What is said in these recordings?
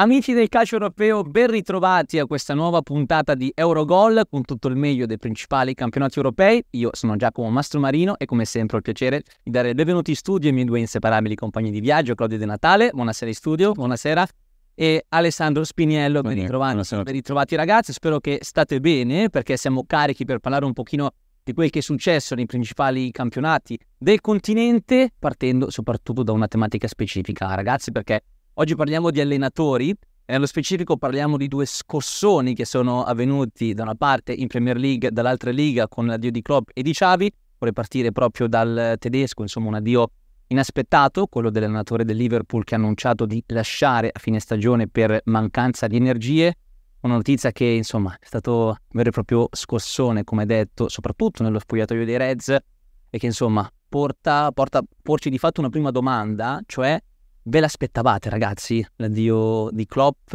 Amici del calcio europeo, ben ritrovati a questa nuova puntata di Eurogol con tutto il meglio dei principali campionati europei. Io sono Giacomo Mastromarino e come sempre ho il piacere di dare il benvenuto in studio ai miei due inseparabili compagni di viaggio, Claudio De Natale, buonasera in studio, buonasera, e Alessandro Spiniello, ben ritrovati, ben ritrovati ragazzi, spero che state bene perché siamo carichi per parlare un pochino di quel che è successo nei principali campionati del continente, partendo soprattutto da una tematica specifica, ragazzi, perché Oggi parliamo di allenatori nello specifico parliamo di due scossoni che sono avvenuti da una parte in Premier League, dall'altra Liga con l'addio di Klopp e di Xavi. Vorrei partire proprio dal tedesco, insomma un addio inaspettato, quello dell'allenatore del Liverpool che ha annunciato di lasciare a fine stagione per mancanza di energie. Una notizia che insomma è stato un vero e proprio scossone, come detto, soprattutto nello spogliatoio dei Reds e che insomma porta a porci di fatto una prima domanda, cioè Ve l'aspettavate ragazzi? L'addio di Klopp?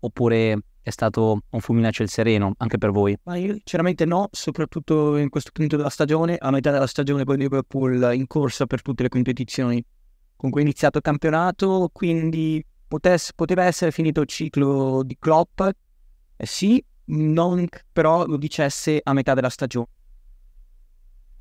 Oppure è stato un fulmine a ciel sereno anche per voi? Ma io sinceramente no, soprattutto in questo punto della stagione, a metà della stagione poi Liverpool in corsa per tutte le competizioni. Con cui è iniziato il campionato, quindi potesse, poteva essere finito il ciclo di Klopp, eh sì, non però lo dicesse a metà della stagione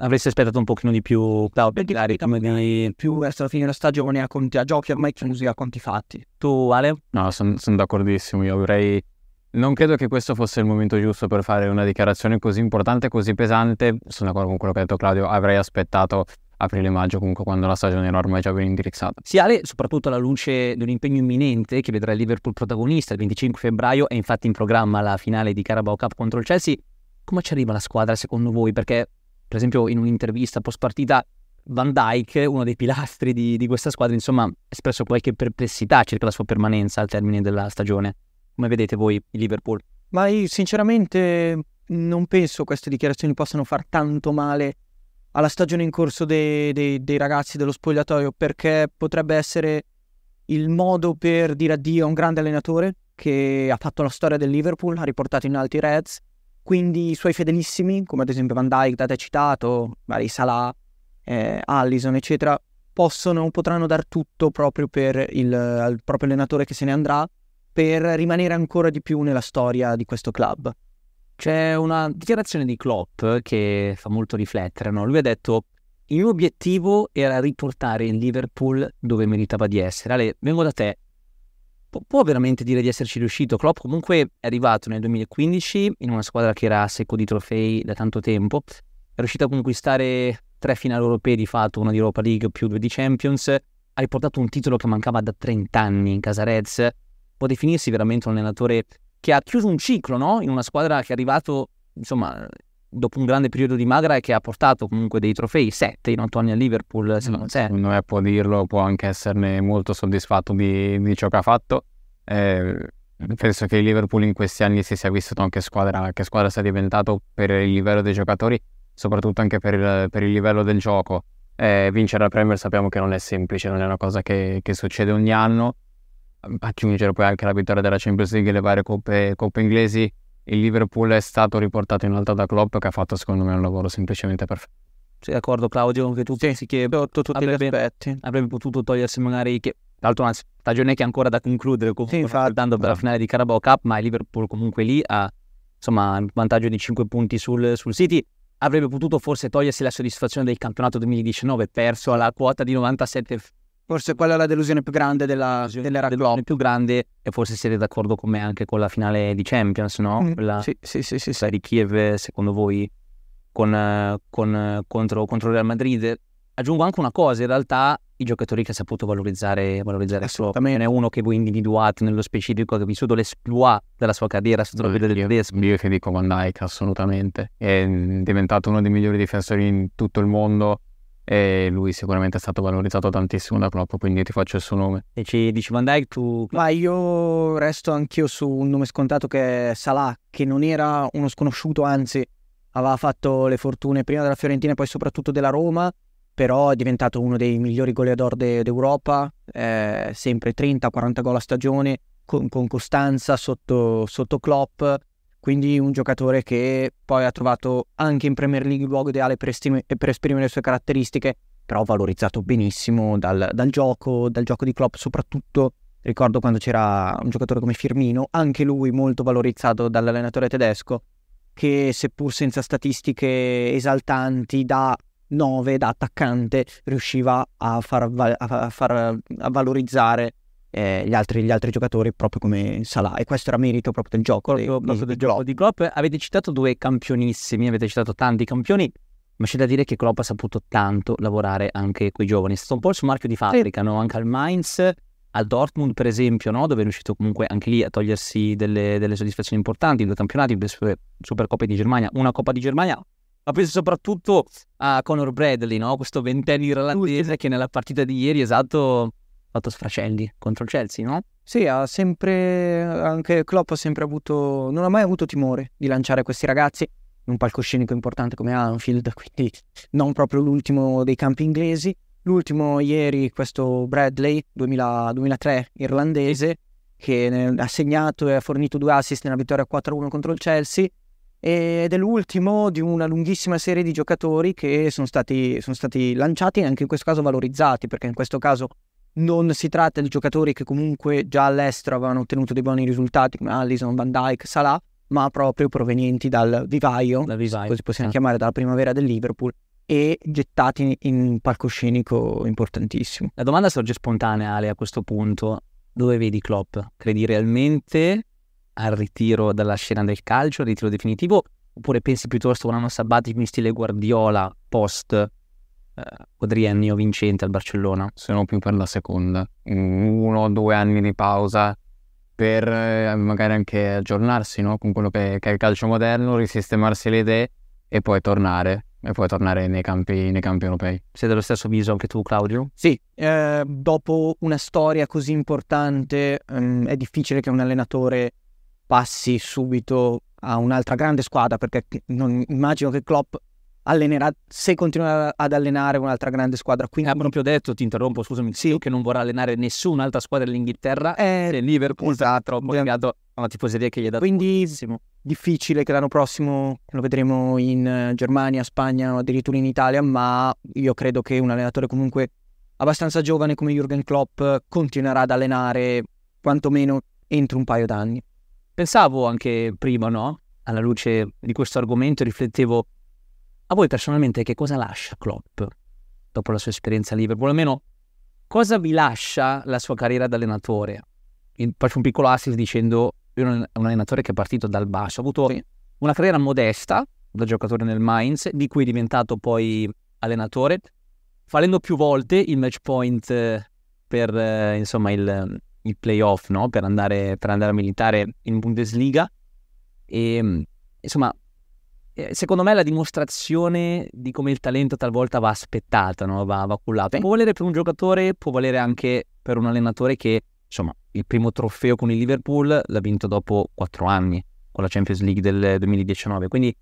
avresti aspettato un pochino di più Claudio Clari come di... più verso la fine della stagione a, conti, a giochi ormai chiusi a conti fatti tu Ale? no sono son d'accordissimo io avrei non credo che questo fosse il momento giusto per fare una dichiarazione così importante così pesante sono d'accordo con quello che ha detto Claudio avrei aspettato aprile-maggio comunque quando la stagione era ormai già ben indirizzata. Sì Ale, soprattutto alla luce di un impegno imminente che vedrà il Liverpool protagonista il 25 febbraio e infatti in programma la finale di Carabao Cup contro il Chelsea. Come ci arriva la squadra secondo voi? Perché per esempio in un'intervista post partita Van Dyke, uno dei pilastri di, di, questa squadra, insomma, ha espresso qualche perplessità circa la sua permanenza al termine della stagione. Come vedete voi il Liverpool? Ma io sinceramente non penso queste dichiarazioni possano far tanto male alla stagione in corso dei, dei, dei ragazzi dello spogliatoio perché potrebbe essere il modo per dire addio a un grande allenatore che ha fatto la storia del Liverpool, ha riportato in alti Reds quindi i suoi fedelissimi, come ad esempio Van Dyke, da te citato, vari Salah, eh, Allison, eccetera, possono, potranno dar tutto proprio per il, il proprio allenatore che se ne andrà per rimanere ancora di più nella storia di questo club. C'è una dichiarazione di Klopp che fa molto riflettere. No? Lui ha detto: Il mio obiettivo era riportare il Liverpool dove meritava di essere. Ale, vengo da te può veramente dire di esserci riuscito. Klopp comunque è arrivato nel 2015 in una squadra che era a secco di trofei da tanto tempo, è riuscito a conquistare tre finali europee di fatto, una di Europa League più due di Champions, ha riportato un titolo che mancava da 30 anni in casa Reds, può definirsi veramente un allenatore che ha chiuso un ciclo, no? In una squadra che è arrivato, insomma, dopo un grande periodo di magra e che ha portato comunque dei trofei, sette in otto anni a Liverpool, secondo te? Secondo me può dirlo, può anche esserne molto soddisfatto di, di ciò che ha fatto. Eh, penso che il Liverpool in questi anni si sia visto anche squadra, che squadra sia diventato per il livello dei giocatori, soprattutto anche per il, per il livello del gioco. Eh, vincere la Premier sappiamo che non è semplice, non è una cosa che, che succede ogni anno. Aggiungere poi anche la vittoria della Champions League e le varie coppe, coppe inglesi il Liverpool è stato riportato in alto da Klopp che ha fatto secondo me un lavoro semplicemente perfetto. Sei d'accordo Claudio che tu sì, pensi che sotto tutti avrebbe, gli aspetti avrebbe potuto togliersi magari che tra l'altro una stagione che è ancora da concludere comunque sì, andando per la finale di Carabao Cup ma il Liverpool comunque lì ha insomma un vantaggio di 5 punti sul, sul City avrebbe potuto forse togliersi la soddisfazione del campionato 2019 perso alla quota di 97 Forse quella è la delusione più grande della, dell'era Klopp. più grande e forse siete d'accordo con me anche con la finale di Champions, no? Mm, quella, sì, sì, sì, sì, sì. di Kiev, secondo voi, con, con, contro, contro il Real Madrid. Aggiungo anche una cosa, in realtà i giocatori che ha saputo valorizzare, valorizzare Assolutamente. Ne è uno che voi individuate nello specifico, che ha vissuto l'esploit della sua carriera sotto la guida del tedesco. Io che dico Van Dijk, assolutamente. È diventato uno dei migliori difensori in tutto il mondo e lui sicuramente è stato valorizzato tantissimo da Klopp, quindi ti faccio il suo nome. E ci dici Van Dijk tu? Ma io resto anch'io su un nome scontato che è Salah, che non era uno sconosciuto, anzi aveva fatto le fortune prima della Fiorentina e poi soprattutto della Roma, però è diventato uno dei migliori goleador de- d'Europa, eh, sempre 30-40 gol a stagione, con, con costanza sotto, sotto Klopp quindi un giocatore che poi ha trovato anche in Premier League il luogo ideale per, estime, per esprimere le sue caratteristiche, però valorizzato benissimo dal, dal, gioco, dal gioco di Klopp, soprattutto Ricordo quando c'era un giocatore come Firmino, anche lui molto valorizzato dall'allenatore tedesco, che seppur senza statistiche esaltanti da 9 da attaccante riusciva a far, a far a valorizzare eh, gli, altri, gli, altri, giocatori proprio come Salah e questo era merito proprio del gioco proprio, di, proprio del gioco di Klopp avete citato due campionissimi avete citato tanti campioni ma c'è da dire che Klopp ha saputo tanto lavorare anche con i giovani è stato un po' il suo marchio di fabbrica sì. no? anche al Mainz al Dortmund per esempio no? dove è riuscito comunque anche lì a togliersi delle, delle soddisfazioni importanti due campionati due Supercoppe di Germania una Coppa di Germania ma penso soprattutto a Conor Bradley, no? questo ventenne irlandese che nella partita di ieri, esatto, fatto sfracelli contro il Chelsea, no? Sì, ha sempre, anche Klopp ha sempre avuto, non ha mai avuto timore di lanciare questi ragazzi in un palcoscenico importante come Anfield, quindi non proprio l'ultimo dei campi inglesi. L'ultimo ieri, questo Bradley, 2000, 2003, irlandese, che ha segnato e ha fornito due assist nella vittoria 4-1 contro il Chelsea ed è l'ultimo di una lunghissima serie di giocatori che sono stati, sono stati lanciati e anche in questo caso valorizzati, perché in questo caso non si tratta di giocatori che comunque già all'estero avevano ottenuto dei buoni risultati come Allison, Van Dyke, Salah, ma proprio provenienti dal vivaio, dal vivaio così possiamo eh. chiamare dalla primavera del Liverpool, e gettati in un palcoscenico importantissimo. La domanda sorge spontanea, Ale, a questo punto. Dove vedi Klopp? Credi realmente al ritiro dalla scena del calcio, al ritiro definitivo, oppure pensi piuttosto a un anno sabbatico in stile Guardiola post eh, quadriennio vincente al Barcellona? Sono più per la seconda, uno o due anni di pausa per eh, magari anche aggiornarsi no? con quello che, che, è il calcio moderno, risistemarsi le idee e poi tornare. E poi tornare nei campi, nei campi europei. Sei dello stesso viso anche tu, Claudio? Sì, eh, dopo una storia così importante ehm, è difficile che un allenatore passi subito a un'altra grande squadra perché non, immagino che Klopp allenerà se continuerà ad allenare un'altra grande squadra quindi ha proprio detto ti interrompo scusami sì. che non vorrà allenare nessun'altra squadra dell'Inghilterra è eh, Liverpool esatto, troppo legato a una tifoseria che gli ha dato quindi moltissimo. difficile che l'anno prossimo lo vedremo in eh, Germania, Spagna o addirittura in Italia ma io credo che un allenatore comunque abbastanza giovane come Jürgen Klopp continuerà ad allenare quantomeno entro un paio d'anni Pensavo anche prima, no? Alla luce di questo argomento, riflettevo a voi personalmente che cosa lascia Klopp dopo la sua esperienza a Liverpool? Almeno cosa vi lascia la sua carriera da allenatore? Faccio un piccolo assist dicendo io sono un allenatore che è partito dal basso, ha avuto una carriera modesta da giocatore nel Mainz, di cui è diventato poi allenatore, fallendo più volte il match point per eh, insomma il il playoff no? per, andare, per andare a militare in Bundesliga. E insomma, eh, secondo me è la dimostrazione di come il talento talvolta va aspettato, no? va, va cullato. Può valere per un giocatore, può valere anche per un allenatore che, insomma, il primo trofeo con il Liverpool l'ha vinto dopo quattro anni, con la Champions League del 2019. Quindi,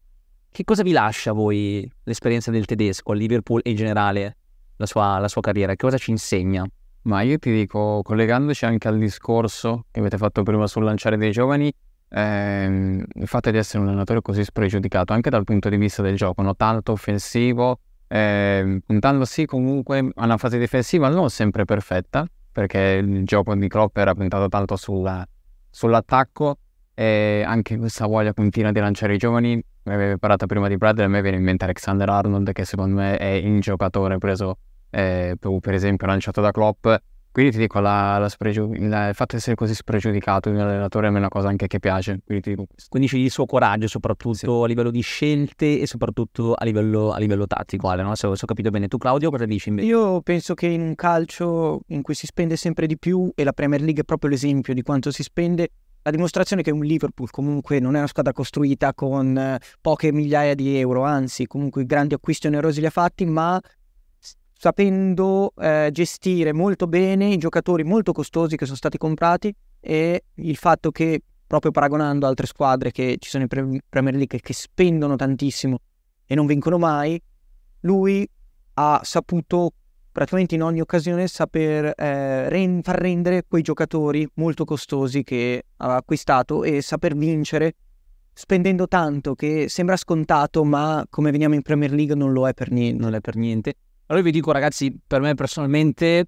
che cosa vi lascia a voi l'esperienza del tedesco, al Liverpool e in generale la sua, la sua carriera? Che cosa ci insegna? Ma io ti dico, collegandoci anche al discorso che avete fatto prima sul lanciare dei giovani, ehm, il fatto di essere un allenatore così spregiudicato anche dal punto di vista del gioco, no? tanto offensivo, eh, puntando sì comunque a una fase difensiva non sempre perfetta, perché il gioco di Klopp era puntato tanto sulla, sull'attacco e anche questa voglia continua di lanciare i giovani, mi avevi parlato prima di Bradley, a me viene in mente Alexander Arnold che secondo me è il giocatore preso eh, per esempio lanciato da Klopp. Quindi ti dico, la, la spregiu- la, il fatto di essere così spregiudicato in un allenatore è una cosa anche che piace. Quindi, dico... Quindi c'è il suo coraggio, soprattutto sì. a livello di scelte e soprattutto a livello, a livello tattico, no? se, se, ho capito bene. Tu Claudio cosa dici invece? Io penso che in un calcio in cui si spende sempre di più e la Premier League è proprio l'esempio di quanto si spende, la dimostrazione che un Liverpool comunque non è una squadra costruita con eh, poche migliaia di euro, anzi comunque grandi acquisti onerosi li ha fatti, ma sapendo eh, gestire molto bene i giocatori molto costosi che sono stati comprati e il fatto che proprio paragonando altre squadre che ci sono in Premier League che spendono tantissimo e non vincono mai, lui ha saputo praticamente in ogni occasione saper eh, ren- far rendere quei giocatori molto costosi che ha acquistato e saper vincere spendendo tanto che sembra scontato ma come veniamo in Premier League non lo è per niente. È per niente. Allora vi dico ragazzi, per me personalmente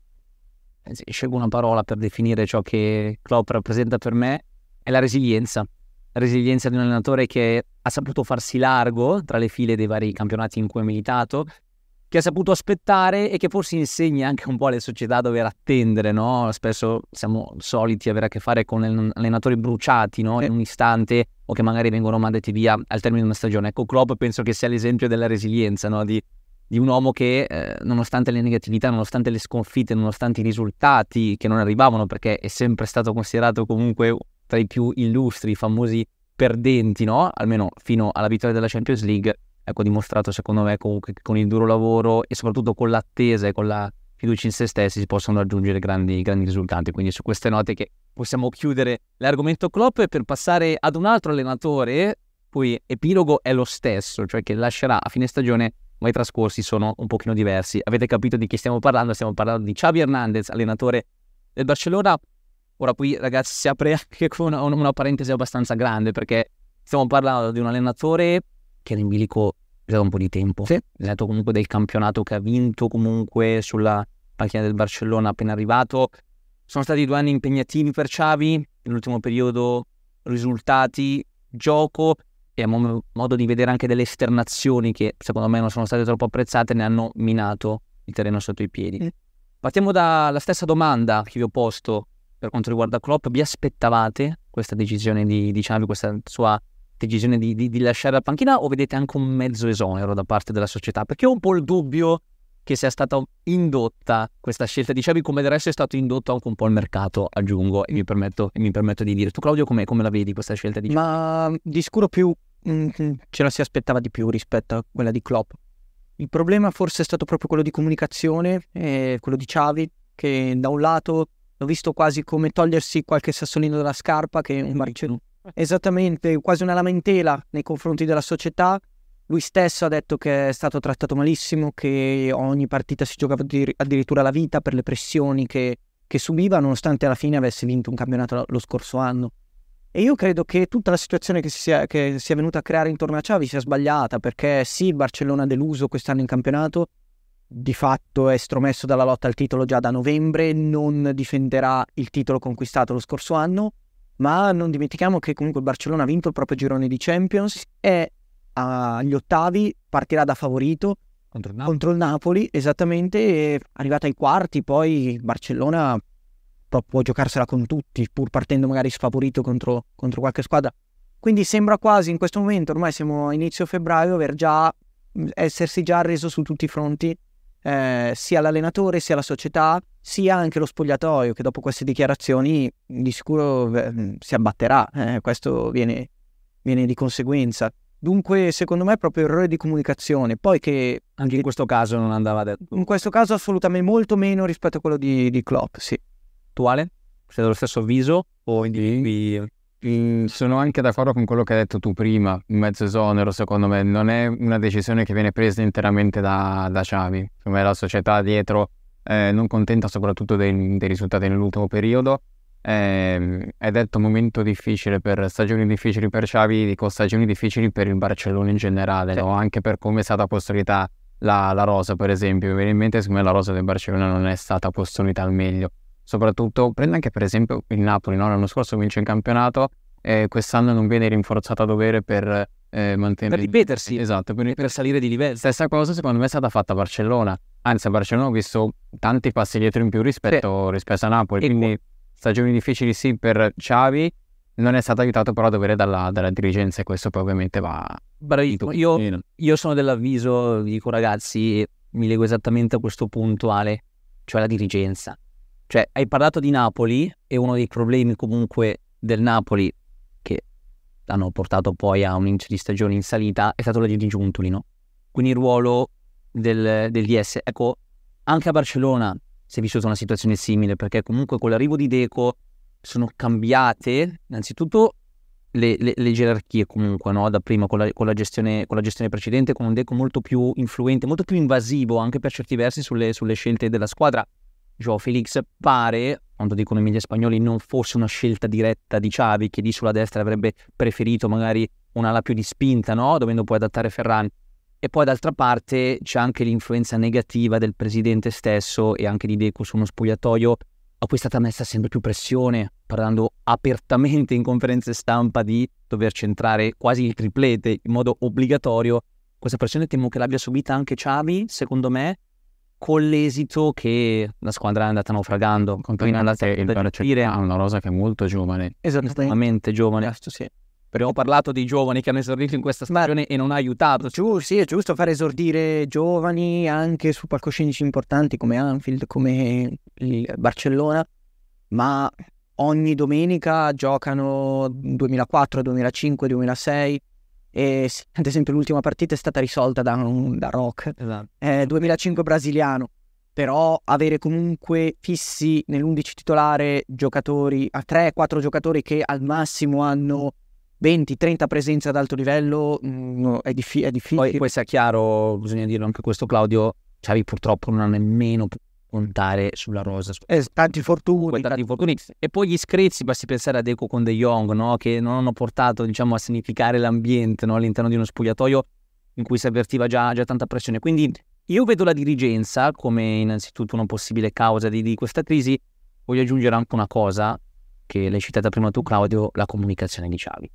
se scelgo una parola per definire ciò che Klopp rappresenta per me, è la resilienza. La resilienza di un allenatore che ha saputo farsi largo tra le file dei vari campionati in cui ha militato, che ha saputo aspettare e che forse insegna anche un po' alle società a dover attendere, no? Spesso siamo soliti avere a che fare con allenatori bruciati, no? In un istante o che magari vengono mandati via al termine di una stagione. Ecco, Klopp penso che sia l'esempio della resilienza, no? Di, di un uomo che, eh, nonostante le negatività, nonostante le sconfitte, nonostante i risultati che non arrivavano, perché è sempre stato considerato comunque tra i più illustri, famosi perdenti, no? Almeno fino alla vittoria della Champions League, ecco, dimostrato secondo me comunque che con il duro lavoro e soprattutto con l'attesa e con la fiducia in se stessi si possono raggiungere grandi, grandi risultati. Quindi su queste note che possiamo chiudere l'argomento Klopp per passare ad un altro allenatore, poi epilogo è lo stesso, cioè che lascerà a fine stagione ma i trascorsi sono un pochino diversi. Avete capito di chi stiamo parlando? Stiamo parlando di Xavi Hernandez, allenatore del Barcellona. Ora qui ragazzi si apre anche con una, una parentesi abbastanza grande perché stiamo parlando di un allenatore che era in bilico già da un po' di tempo. Sì. Letto comunque del campionato che ha vinto comunque sulla panchina del Barcellona appena arrivato. Sono stati due anni impegnativi per Xavi, nell'ultimo periodo risultati, gioco e a modo di vedere anche delle esternazioni che secondo me non sono state troppo apprezzate ne hanno minato il terreno sotto i piedi. Partiamo dalla stessa domanda che vi ho posto per quanto riguarda Klopp. Vi aspettavate questa decisione di, di Xavi, questa sua decisione di, di, di, lasciare la panchina o vedete anche un mezzo esonero da parte della società? Perché ho un po' il dubbio che sia stata indotta questa scelta di Xavi, come del resto è stato indotto anche un po' il mercato, aggiungo, e mi permetto, e mi permetto di dire. Tu Claudio come, come, la vedi questa scelta di Xavi? Ma di sicuro più mh, mm, ce la si aspettava di più rispetto a quella di Klopp. Il problema forse è stato proprio quello di comunicazione, eh, quello di Xavi, che da un lato l'ho visto quasi come togliersi qualche sassolino dalla scarpa, che un Barcellona esattamente quasi una lamentela nei confronti della società. Lui stesso ha detto che è stato trattato malissimo, che ogni partita si giocava addirittura la vita per le pressioni che, che subiva, nonostante alla fine avesse vinto un campionato lo scorso anno. E io credo che tutta la situazione che si, sia, che sia venuta a creare intorno a Xavi sia sbagliata, perché sì, il Barcellona ha deluso quest'anno in campionato, di fatto è stromesso dalla lotta al titolo già da novembre, non difenderà il titolo conquistato lo scorso anno, ma non dimentichiamo che comunque il Barcellona ha vinto il proprio girone di Champions e agli ottavi partirà da favorito contro il Napoli, contro il Napoli esattamente, arrivato ai quarti poi Barcellona può giocarsela con tutti, pur partendo magari sfavorito contro, contro qualche squadra. Quindi sembra quasi in questo momento, ormai siamo a inizio febbraio, aver già, essersi già reso su tutti i fronti, eh, sia l'allenatore sia la società, sia anche lo spogliatoio, che dopo queste dichiarazioni di sicuro eh, si abbatterà. Eh, questo viene, viene di conseguenza. Dunque, secondo me è proprio errore di comunicazione. Poi che... Anche in questo caso non andava detto. In questo caso assolutamente molto meno rispetto a quello di, di Klopp, sì attuale? Siete dello stesso avviso o individui? Mm, sono anche d'accordo con quello che hai detto tu prima, in mezzo esonero secondo me, non è una decisione che viene presa interamente da, da Xavi, secondo me la società dietro eh, non contenta soprattutto dei, dei risultati nell'ultimo periodo eh, è detto momento difficile per stagioni difficili per Xavi, dico stagioni difficili per il Barcellona in generale, sì. no? anche per come è stata costruita la, la rosa per esempio, mi viene in mente secondo me la rosa del Barcellona non è stata costruita al meglio soprattutto prende anche per esempio il Napoli, no? l'anno scorso vince il campionato e quest'anno non viene rinforzato a dovere per eh, mantenere... Per ripetersi, esatto, per, per, salire di livello. Stessa cosa secondo me è stata fatta a Barcellona, anzi a Barcellona ho visto tanti passi dietro in più rispetto, sì. rispetto a Napoli, e quindi qua... stagioni difficili sì per Xavi, non è stato aiutato però a dovere dalla, dalla dirigenza e questo poi ovviamente va... Bravissimo, io, io sono dell'avviso, dico ragazzi, mi leggo esattamente a questo puntuale, cioè la dirigenza cioè, hai parlato di Napoli e uno dei problemi comunque del Napoli che hanno portato poi a un inizio di stagione in salita è stato quello di Giuntoli, no? Quindi il ruolo del, del DS. Ecco, anche a Barcellona si è vissuta una situazione simile perché comunque con l'arrivo di Deco sono cambiate innanzitutto le, le, le gerarchie comunque, no? Da prima con la, con, la gestione, con la, gestione, precedente, con un Deco molto più influente, molto più invasivo anche per certi versi sulle, sulle scelte della squadra Joao Felix pare, quando dicono i media spagnoli, non fosse una scelta diretta di Xavi, che lì sulla destra avrebbe preferito magari un'ala più di spinta, no? dovendo poi adattare Ferran. E poi d'altra parte c'è anche l'influenza negativa del presidente stesso e anche di Deco su uno spogliatoio a cui è stata messa sempre più pressione, parlando apertamente in conferenze stampa di dover centrare quasi il triplete in modo obbligatorio. Questa pressione temo che l'abbia subita anche Xavi, secondo me, con l'esito che la squadra è andata naufragando. Continua Quindi che il Barcellona ha una rosa che è molto giovane. estremamente giovane. Sì. Abbiamo parlato dei giovani che hanno esordito in questa stagione e non ha aiutato. Giù, sì, è giusto fare esordire giovani anche su palcoscenici importanti come Anfield, come il Barcellona, ma ogni domenica giocano 2004, 2005, 2006 e ad esempio l'ultima partita è stata risolta da, da Rock, Esatto. eh, 2005 brasiliano, però avere comunque fissi nell'11 titolare giocatori, a 3-4 giocatori che al massimo hanno 20-30 presenze ad alto livello mm, è, diffi- è difficile. Poi, poi sia chiaro, bisogna dirlo anche questo Claudio, Xavi purtroppo non ha nemmeno contare sulla rosa. Eh, tanti fortuni, tanti infortuni. E poi gli screzi, basti pensare a Deco con De Jong, no? che non hanno portato diciamo, a significare l'ambiente no? all'interno di uno spogliatoio in cui si avvertiva già, già tanta pressione. Quindi io vedo la dirigenza come innanzitutto una possibile causa di, di questa crisi. Voglio aggiungere anche una cosa che l'hai citata prima tu Claudio, la comunicazione di Xavi.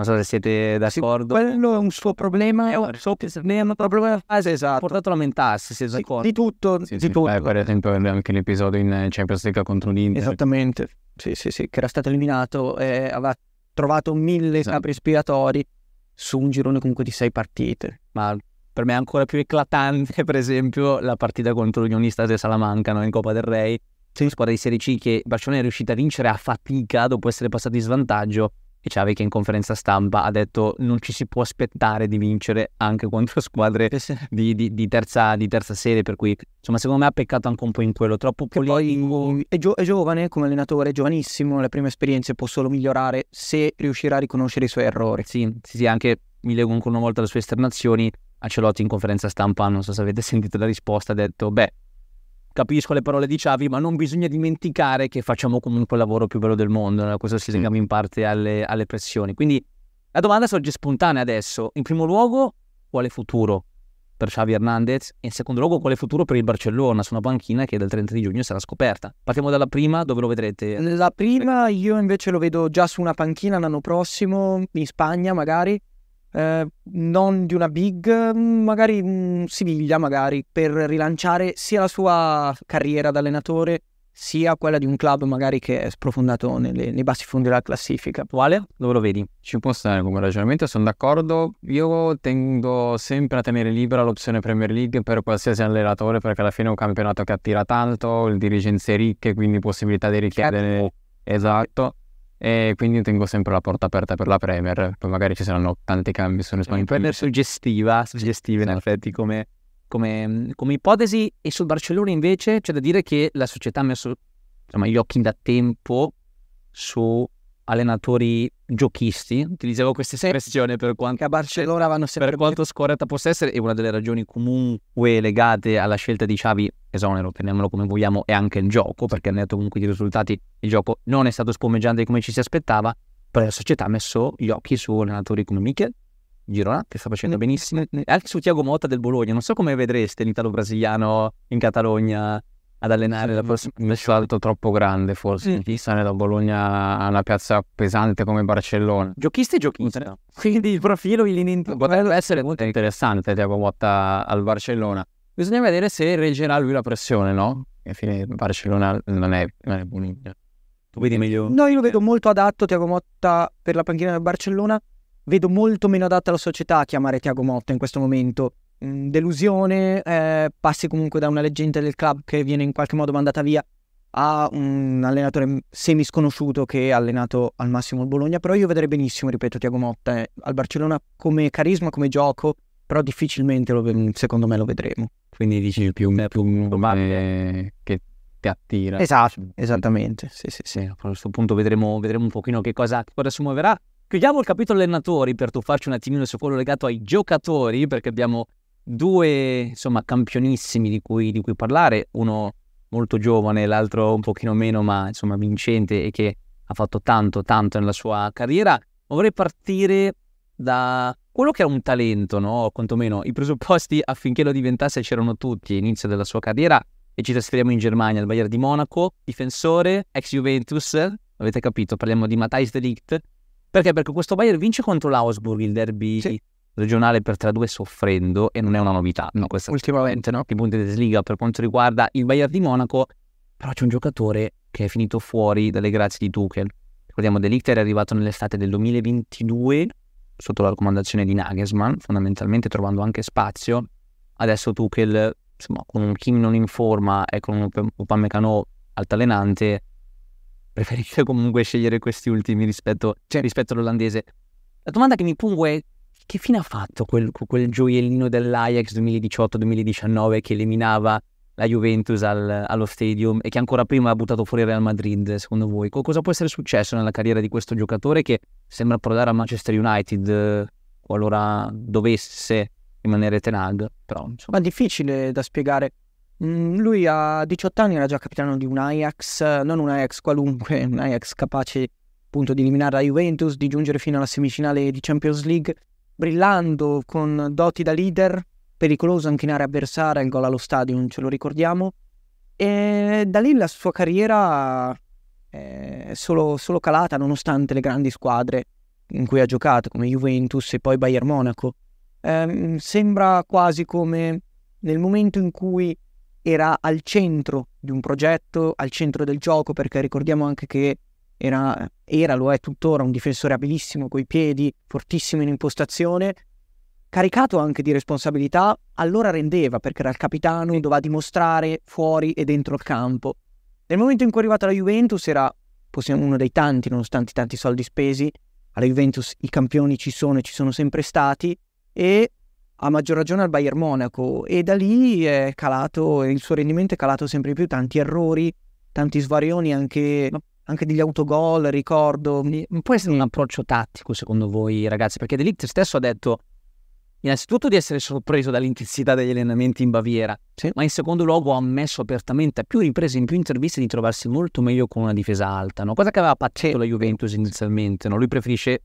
Non so se siete d'accordo. quello è un suo problema, è un suo problema fase Ha esatto. portato a lamentarsi, siete Sì, d'accordo? di tutto, Sì, di sì. tutto. Beh, per esempio anche l'episodio in Champions League contro l'Inter. Esattamente, sì, sì, sì, che era stato eliminato e aveva trovato mille Esatto. capri espiatori su un girone comunque di sei partite. ma per me è ancora più eclatante, per esempio, la partita contro l'Unionistas de Salamanca no? in Coppa del Rey, Sì. squadra di Serie C che Barcellona è riuscita a vincere a fatica dopo essere passati in svantaggio e Xavi che in conferenza stampa ha detto non ci si può aspettare di vincere anche contro squadre di, di- di terza, di terza serie, per cui insomma secondo me ha peccato anche un po' in quello, troppo politico. è, gio- è giovane come allenatore, è giovanissimo, le prime esperienze può solo migliorare se riuscirà a riconoscere i suoi errori. Sì, sì, sì, anche mi leggo ancora una volta le sue esternazioni. Ancelotti in conferenza stampa, non so se avete sentito la risposta, ha detto: Beh, capisco le parole di Xavi, ma non bisogna dimenticare che facciamo comunque il lavoro più bello del mondo. no? Questo si legama in parte alle, alle pressioni. Quindi la domanda sorge spontanea adesso. In primo luogo, quale futuro per Xavi Hernandez? E in secondo luogo, quale futuro per il Barcellona su una panchina che dal 30 di giugno sarà scoperta? Partiamo dalla prima, dove lo vedrete? La prima io invece lo vedo già su una panchina l'anno prossimo, in Spagna magari, eh, non di una big, mm, magari mm, Siviglia magari, per rilanciare sia la sua carriera da allenatore sia quella di un club magari che è sprofondato nelle- nei bassi fondi della classifica. Attuale? Dove lo vedi? Ci può stare come ragionamento, sono d'accordo. Io tendo sempre a tenere libera l'opzione Premier League per qualsiasi allenatore perché alla fine è un campionato che attira tanto, il dirigenze ricche, quindi possibilità di richiedere esatto. E quindi tengo sempre la porta aperta per la Premier. Poi magari ci saranno tanti cambi sulle Insomma, Premier suggestiva, suggestiva in Esatto. effetti come, come- come ipotesi e sul Barcellona invece c'è da dire che la società ha messo insomma, gli occhi da tempo su allenatori giochisti, utilizzavo questa espressione per quanto, a Barcellona vanno sempre per quanto scorretta possa essere e una delle ragioni comunque legate alla scelta di Xavi, esonero, chiamiamolo come vogliamo, è anche il gioco, perché al netto comunque di risultati il gioco non è stato spumeggiante come ci si aspettava, però la società ha messo gli occhi su allenatori come Michel, Girona, che sta facendo benissimo, e anche su Thiago Motta del Bologna. Non so come vedreste l'italo-brasiliano in Catalogna ad allenare la prossima Un salto troppo grande forse. Mm. Stare da Bologna a una piazza pesante come Barcellona. Giochista e giochista. Quindi il profilo in linea Potrebbe essere molto interessante Thiago Motta al Barcellona. Bisogna vedere se reggerà lui la pressione, no? Alla fine Barcellona non è, non è Bologna. Tu vedi meglio? No, io lo vedo molto adatto Tiago Motta per la panchina del Barcellona. Vedo molto meno adatta la società a chiamare Tiago Motta in questo momento. Mm, Delusione, eh, passi comunque da una leggenda del club che viene in qualche modo mandata via a un allenatore semi sconosciuto che ha allenato al massimo il Bologna. Però io vedrei benissimo, ripeto, Tiago Motta eh, al Barcellona come carisma, come gioco. Però difficilmente lo ve- secondo me lo vedremo. Quindi dici Più, più probabile. che ti attira. Esatto, esattamente. Sì, sì, sì. A questo punto vedremo, vedremo un pochino che cosa, cosa si muoverà. Chiudiamo il capitolo allenatori per tuffarci un attimino su quello legato ai giocatori, perché abbiamo due, insomma, campionissimi di cui, di cui parlare, uno molto giovane, l'altro un pochino meno, ma insomma vincente e che ha fatto tanto, tanto nella sua carriera. Vorrei partire da quello che era un talento, no? Quantomeno i presupposti affinché lo diventasse c'erano tutti all'inizio della sua carriera e ci trasferiamo in Germania, al Bayern di Monaco, difensore, ex Juventus, avete capito, parliamo di Matthijs de Ligt. Perché? Perché questo Bayern vince contro l'Augsburg il derby sì. Regionale per 3-2 soffrendo e non è una novità. No, questa ultimamente, no? I Bundesliga per quanto riguarda il Bayern di Monaco, però c'è un giocatore che è finito fuori dalle grazie di Tuchel. Ricordiamo, De Ligt era arrivato nell'estate del 2022 sotto la raccomandazione di Nagelsmann, fondamentalmente trovando anche spazio. Adesso Tuchel, insomma, con un Kim non in forma e con un Upamecano altalenante, preferisce comunque scegliere questi ultimi rispetto, cioè, rispetto all'olandese. La domanda che mi pongo è che fine ha fatto quel, quel gioiellino dell'Ajax 2018-2019 che eliminava la Juventus al, allo stadium e che ancora prima ha buttato fuori il Real Madrid, secondo voi? Cosa può essere successo nella carriera di questo giocatore che sembra prodare a Manchester United qualora dovesse rimanere Tenag? Però, insomma. Ma difficile da spiegare. Mm, lui a 18 anni era già capitano di un Ajax, non un Ajax qualunque, un Ajax capace appunto di eliminare la Juventus, di giungere fino alla semifinale di Champions League, brillando con doti da leader, pericoloso anche in area avversaria, il gol allo stadio, ce lo ricordiamo. E da lì la sua carriera è solo, solo calata nonostante le grandi squadre in cui ha giocato, come Juventus e poi Bayern Monaco. Eh, sembra quasi come nel momento in cui era al centro di un progetto, al centro del gioco, perché ricordiamo anche che era, era lo è tuttora, un difensore abilissimo coi piedi, fortissimo in impostazione, caricato anche di responsabilità, allora rendeva perché era il capitano, doveva dimostrare fuori e dentro il campo. Nel momento in cui è arrivato alla Juventus era uno dei tanti, nonostante i tanti soldi spesi, alla Juventus i campioni ci sono e ci sono sempre stati e a maggior ragione al Bayern Monaco e da lì è calato, il suo rendimento è calato sempre di più, tanti errori, tanti svarioni anche, anche degli autogol, ricordo. Può essere un approccio tattico secondo voi ragazzi? Perché Delict stesso ha detto innanzitutto di essere sorpreso dall'intensità degli allenamenti in Baviera, sì. ma in secondo luogo ha ammesso apertamente a più riprese in più interviste di trovarsi molto meglio con una difesa alta, no? cosa che aveva pazzito la Juventus inizialmente. No? Lui preferisce,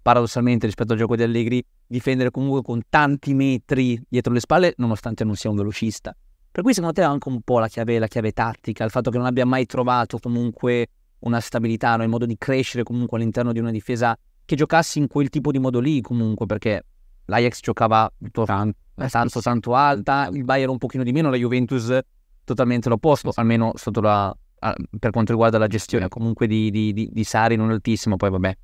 paradossalmente rispetto al gioco di Allegri, difendere comunque con tanti metri dietro le spalle, nonostante non sia un velocista. Per cui secondo te è anche un po' la chiave, la chiave tattica, il fatto che non abbia mai trovato comunque una stabilità, no? il modo di crescere comunque all'interno di una difesa che giocassi in quel tipo di modo lì comunque, perché l'Ajax giocava tanto, tanto, tanto alta, il Bayern un pochino di meno, la Juventus totalmente l'opposto, almeno sotto la, per quanto riguarda la gestione comunque di, di, di, di Sari non altissimo, poi vabbè,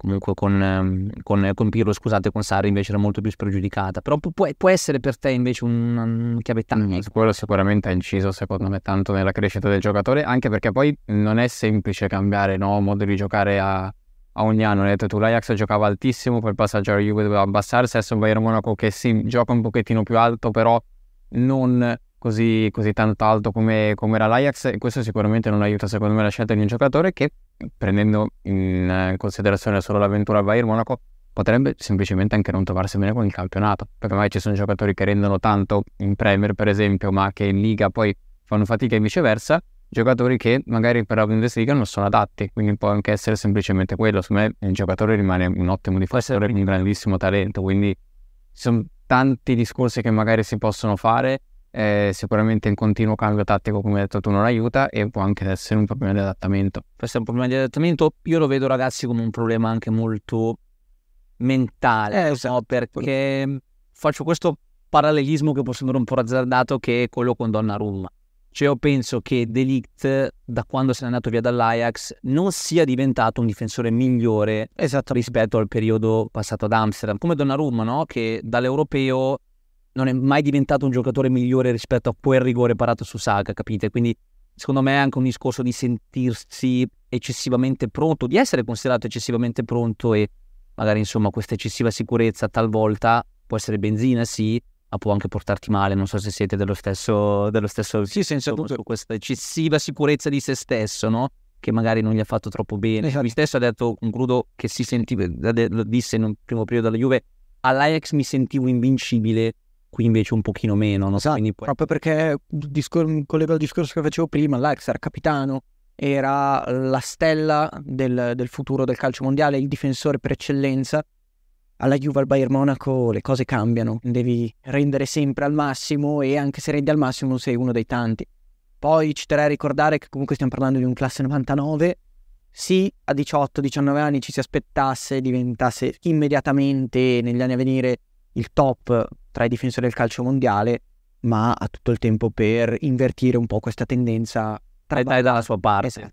comunque con, ehm, con, con Pirlo, scusate, con Sari invece era molto più spregiudicata, però può, può essere per te invece un, un chiavettano. Mm, quello sicuramente ha inciso secondo me tanto nella crescita del giocatore, anche perché poi non è semplice cambiare no, modo di giocare a a ogni anno. Hai detto tu, l'Ajax giocava altissimo, poi il passaggio alla Juve doveva abbassarsi, adesso il Bayern Monaco che sì, gioca un pochettino più alto, però non così, così tanto alto come, come, era l'Ajax e questo sicuramente non aiuta secondo me la scelta di un giocatore che prendendo in considerazione solo l'avventura al Bayern Monaco potrebbe semplicemente anche non trovarsi bene con il campionato perché magari ci sono giocatori che rendono tanto in Premier per esempio ma che in Liga poi fanno fatica e viceversa giocatori che magari per la Bundesliga non sono adatti, quindi può anche essere semplicemente quello. Secondo me il giocatore rimane un ottimo difensore, un grandissimo talento, quindi ci sono tanti discorsi che magari si possono fare. Eh, sicuramente un continuo cambio tattico, come hai detto tu, non aiuta e può anche essere un problema di adattamento. Può essere un problema di adattamento. Io lo vedo, ragazzi, come un problema anche molto mentale, eh, esatto. no? perché faccio questo parallelismo che può sembrare un po' azzardato, che è quello con Donnarumma cioè io penso che Delict, da quando se n'è andato via dall'Ajax, non sia diventato un difensore migliore esatto. rispetto al periodo passato ad Amsterdam. Come Donnarumma, no? Che dall'europeo non è mai diventato un giocatore migliore rispetto a quel rigore parato su Saga, capite? Quindi secondo me è anche un discorso di sentirsi eccessivamente pronto, di essere considerato eccessivamente pronto e magari insomma questa eccessiva sicurezza talvolta può essere benzina, sì, ma può anche portarti male. Non so se siete dello stesso, dello stesso sì, senza dubbio. su questa eccessiva sicurezza di se stesso, no? Che magari non gli ha fatto troppo bene. Esatto. Lui stesso ha detto, concludo, che si sentiva, lo disse in un primo periodo della Juve, all'Ajax mi sentivo invincibile, qui invece un pochino meno. No? Esatto, poi... proprio perché, discor- collego al discorso che facevo prima, l'Ajax era capitano, era la stella del, del futuro del calcio mondiale, il difensore per eccellenza, alla Juve al Bayern Monaco le cose cambiano, devi rendere sempre al massimo e anche se rendi al massimo sei uno dei tanti. Poi ci terrei a ricordare che comunque stiamo parlando di un classe 99. Sì, a 18-19 anni ci si aspettasse diventasse immediatamente negli anni a venire il top tra i difensori del calcio mondiale, ma ha tutto il tempo per invertire un po' questa tendenza. Tra dai dalla sua parte. Esatto.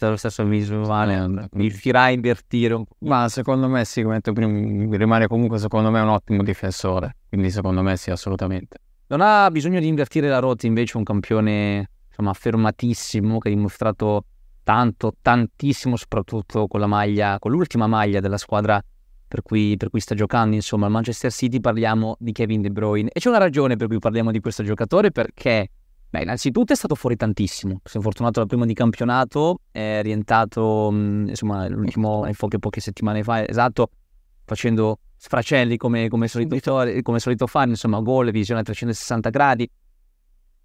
Lo stesso visuale, riuscirà a invertire un po'. Ma secondo me sì, come detto prima, rimane comunque secondo me un ottimo difensore, quindi secondo me sì, assolutamente. Non ha bisogno di invertire la rotta invece un campione insomma affermatissimo che ha dimostrato tanto, tantissimo, soprattutto con la maglia, con l'ultima maglia della squadra per cui, per cui sta giocando. Insomma, al Manchester City parliamo di Kevin De Bruyne. E c'è una ragione per cui parliamo di questo giocatore, perché, beh, innanzitutto è stato fuori tantissimo. Si è fortunato dal primo di campionato, è rientrato, insomma, l'ultimo, poche, poche settimane fa, esatto, facendo sfracelli come, come, solito, come solito fare, insomma, gol, visione a 360 gradi.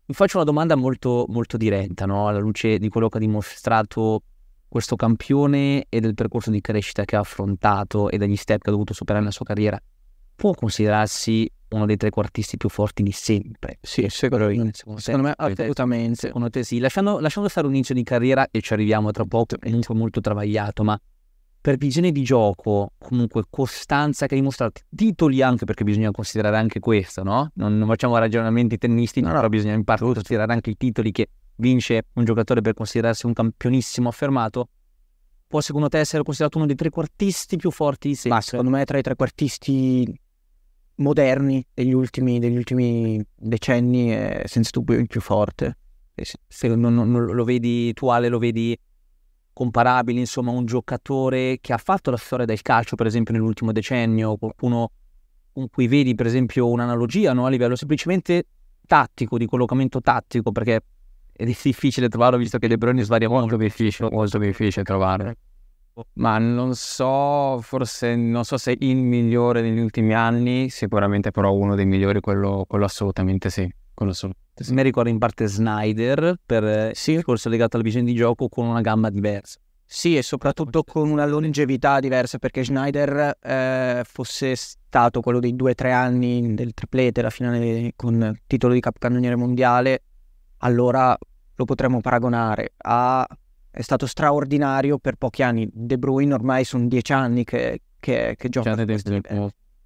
Mi faccio una domanda molto, molto diretta, no? alla luce di quello che ha dimostrato questo campione e del percorso di crescita che ha affrontato e degli step che ha dovuto superare nella sua carriera, può considerarsi uno dei trequartisti più forti di sempre? Sì, secondo, me, secondo, secondo me assolutamente. Secondo te sì. Lasciando, lasciando stare un inizio di carriera, e ci arriviamo tra poco, comunque molto travagliato, ma per visione di gioco, comunque costanza che ha dimostrato, titoli anche perché bisogna considerare anche questo, no? Non, non facciamo ragionamenti tennistici, no, però bisogna in parte considerare anche i titoli che vince un giocatore per considerarsi un campionissimo affermato, può secondo te essere considerato uno dei trequartisti più forti di sempre? Ma secondo me tra i trequartisti moderni degli ultimi, degli ultimi decenni è senza dubbio il più forte. Se non, non, lo vedi tu Ale, lo vedi comparabile, insomma, un giocatore che ha fatto la storia del calcio, per esempio, nell'ultimo decennio, qualcuno con cui vedi, per esempio, un'analogia no? a livello semplicemente tattico, di collocamento tattico, perché è difficile trovarlo visto che De Bruyne svaria molto difficile, molto difficile trovare. Ma non so, forse non so se il migliore negli ultimi anni, sicuramente però uno dei migliori, quello, quello assolutamente sì. Quello assolutamente sì. Mi ricordo in parte Snyder per sì. il corso legato alla visione di gioco con una gamma diversa. Sì, e soprattutto con una longevità diversa, perché Schneider eh, fosse stato quello dei due o tre anni del triplete, la finale con titolo di capocannoniere mondiale, allora lo potremmo paragonare a... è stato straordinario per pochi anni. De Bruyne ormai sono dieci anni che, che, che gioca.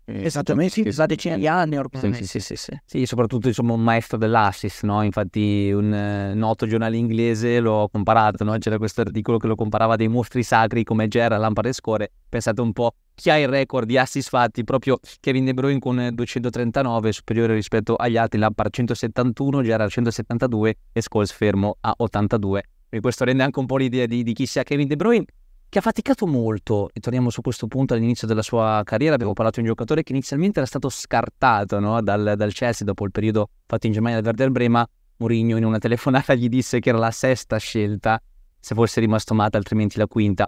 Esattamente, sì, da decine di anni ormai. Sì, sì, sì, sì, sì. soprattutto insomma un maestro dell'assist, no? Infatti un eh, noto giornale inglese l'ho comparato, no? C'era questo articolo che lo comparava dei mostri sacri come Gerard, Lampard e Score. Pensate un po' chi ha il record di assist fatti, proprio Kevin De Bruyne con 239, superiore rispetto agli altri, Lampard 171, Gerard 172 e Scholes fermo a 82. E questo rende anche un po' l'idea di, di chi sia Kevin De Bruyne che ha faticato molto, e torniamo su questo punto all'inizio della sua carriera, abbiamo parlato di un giocatore che inizialmente era stato scartato no? dal, dal, Chelsea dopo il periodo fatto in Germania dal Werder Brema, Mourinho in una telefonata gli disse che era la sesta scelta, se fosse rimasto male altrimenti la quinta.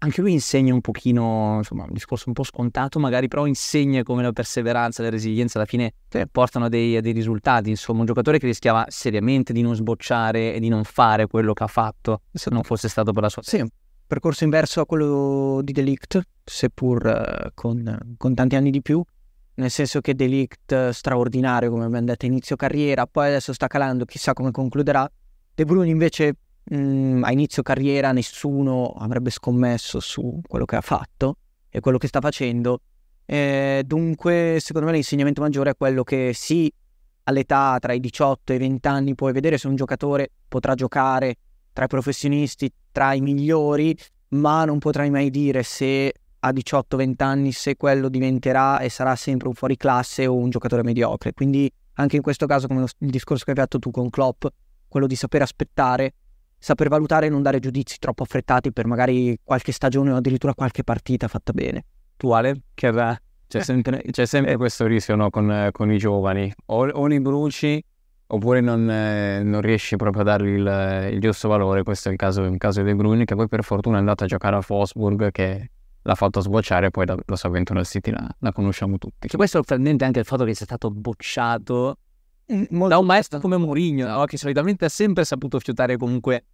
Anche lui insegna un pochino, insomma, un discorso un po' scontato magari, però insegna come la perseveranza la resilienza alla fine portano dei, dei risultati, insomma, un giocatore che rischiava seriamente di non sbocciare e di non fare quello che ha fatto se non fosse stato per la sua... Sì, percorso inverso a quello di Delict, seppur uh, con, con, tanti anni di più, nel senso che Delict straordinario, come abbiamo detto, inizio carriera, poi adesso sta calando, chissà come concluderà. De Bruyne invece mh, mm, a inizio carriera nessuno avrebbe scommesso su quello che ha fatto e quello che sta facendo. E dunque, secondo me l'insegnamento maggiore è quello che sì, all'età tra i 18 e i 20 anni puoi vedere se un giocatore potrà giocare tra i professionisti, tra i migliori, ma non potrai mai dire se a 18-20 anni se quello diventerà e sarà sempre un fuoriclasse o un giocatore mediocre. Quindi anche in questo caso, come il discorso che hai fatto tu con Klopp, quello di saper aspettare, saper valutare e non dare giudizi troppo affrettati per magari qualche stagione o addirittura qualche partita fatta bene. Tu Ale, che c'è eh. sempre, c'è sempre questo rischio no, con, con, i giovani, o, o li bruci oppure non, eh, non, riesci proprio a dargli il, il, giusto valore. Questo è il caso, il caso di De Bruyne, che poi per fortuna è andato a giocare a Fosburg, che l'ha fatto sbocciare, poi la, la sua avventura al City la, la, conosciamo tutti. Che poi è sorprendente anche il fatto che sia stato bocciato mm, Molto da un maestro come Mourinho, no? che solitamente ha sempre saputo fiutare comunque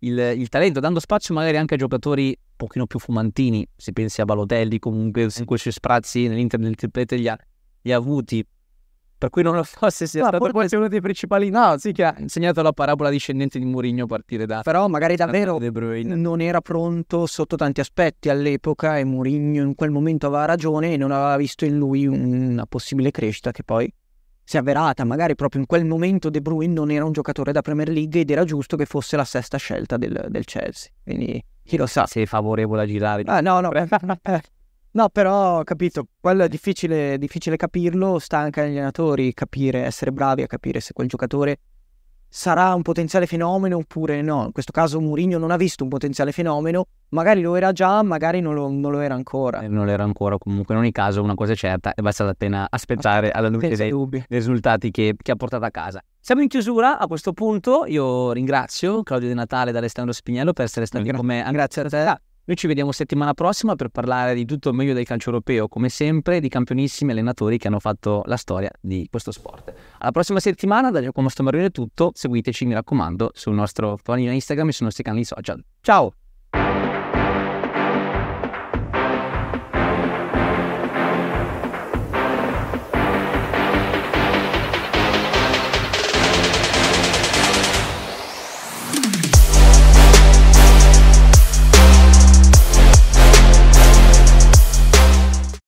il, il, talento, dando spazio magari anche a giocatori un pochino più fumantini. Si pensi a Balotelli, comunque, mm. questi sprazzi nell'Inter del triplete li ha, li ha avuti per cui non lo so se sia Ma stato forse- uno dei principali no sì che ha insegnato la parabola discendente di Mourinho a partire da Però magari davvero De Bruyne non era pronto sotto tanti aspetti all'epoca e Mourinho in quel momento aveva ragione e non aveva visto in lui una possibile crescita che poi si è avverata. Magari proprio in quel momento De Bruyne non era un giocatore da Premier League ed era giusto che fosse la sesta scelta del, del Chelsea. Quindi chi lo sa. sei favorevole a girare Ah, no, no. No, però, capito, quello è difficile, difficile capirlo, sta anche agli allenatori capire, essere bravi a capire se quel giocatore sarà un potenziale fenomeno oppure no. In questo caso Mourinho non ha visto un potenziale fenomeno, magari lo era già, magari non lo, non lo era ancora. Eh, non era ancora comunque in ogni caso una cosa è certa e basta appena aspettare alla luce dei dubbi. risultati che, che ha portato a casa. Siamo in chiusura a questo punto, io ringrazio Claudio De Natale da Alessandro Spignello per essere stati Gra- con me Grazie a te. Noi ci vediamo settimana prossima per parlare di tutto il meglio del calcio europeo, come sempre, di campionissimi allenatori che hanno fatto la storia di questo sport. Alla prossima settimana, da Giacomo Stomarino è tutto. Seguiteci, mi raccomando, sul nostro panino Instagram e sui nostri canali social. Ciao!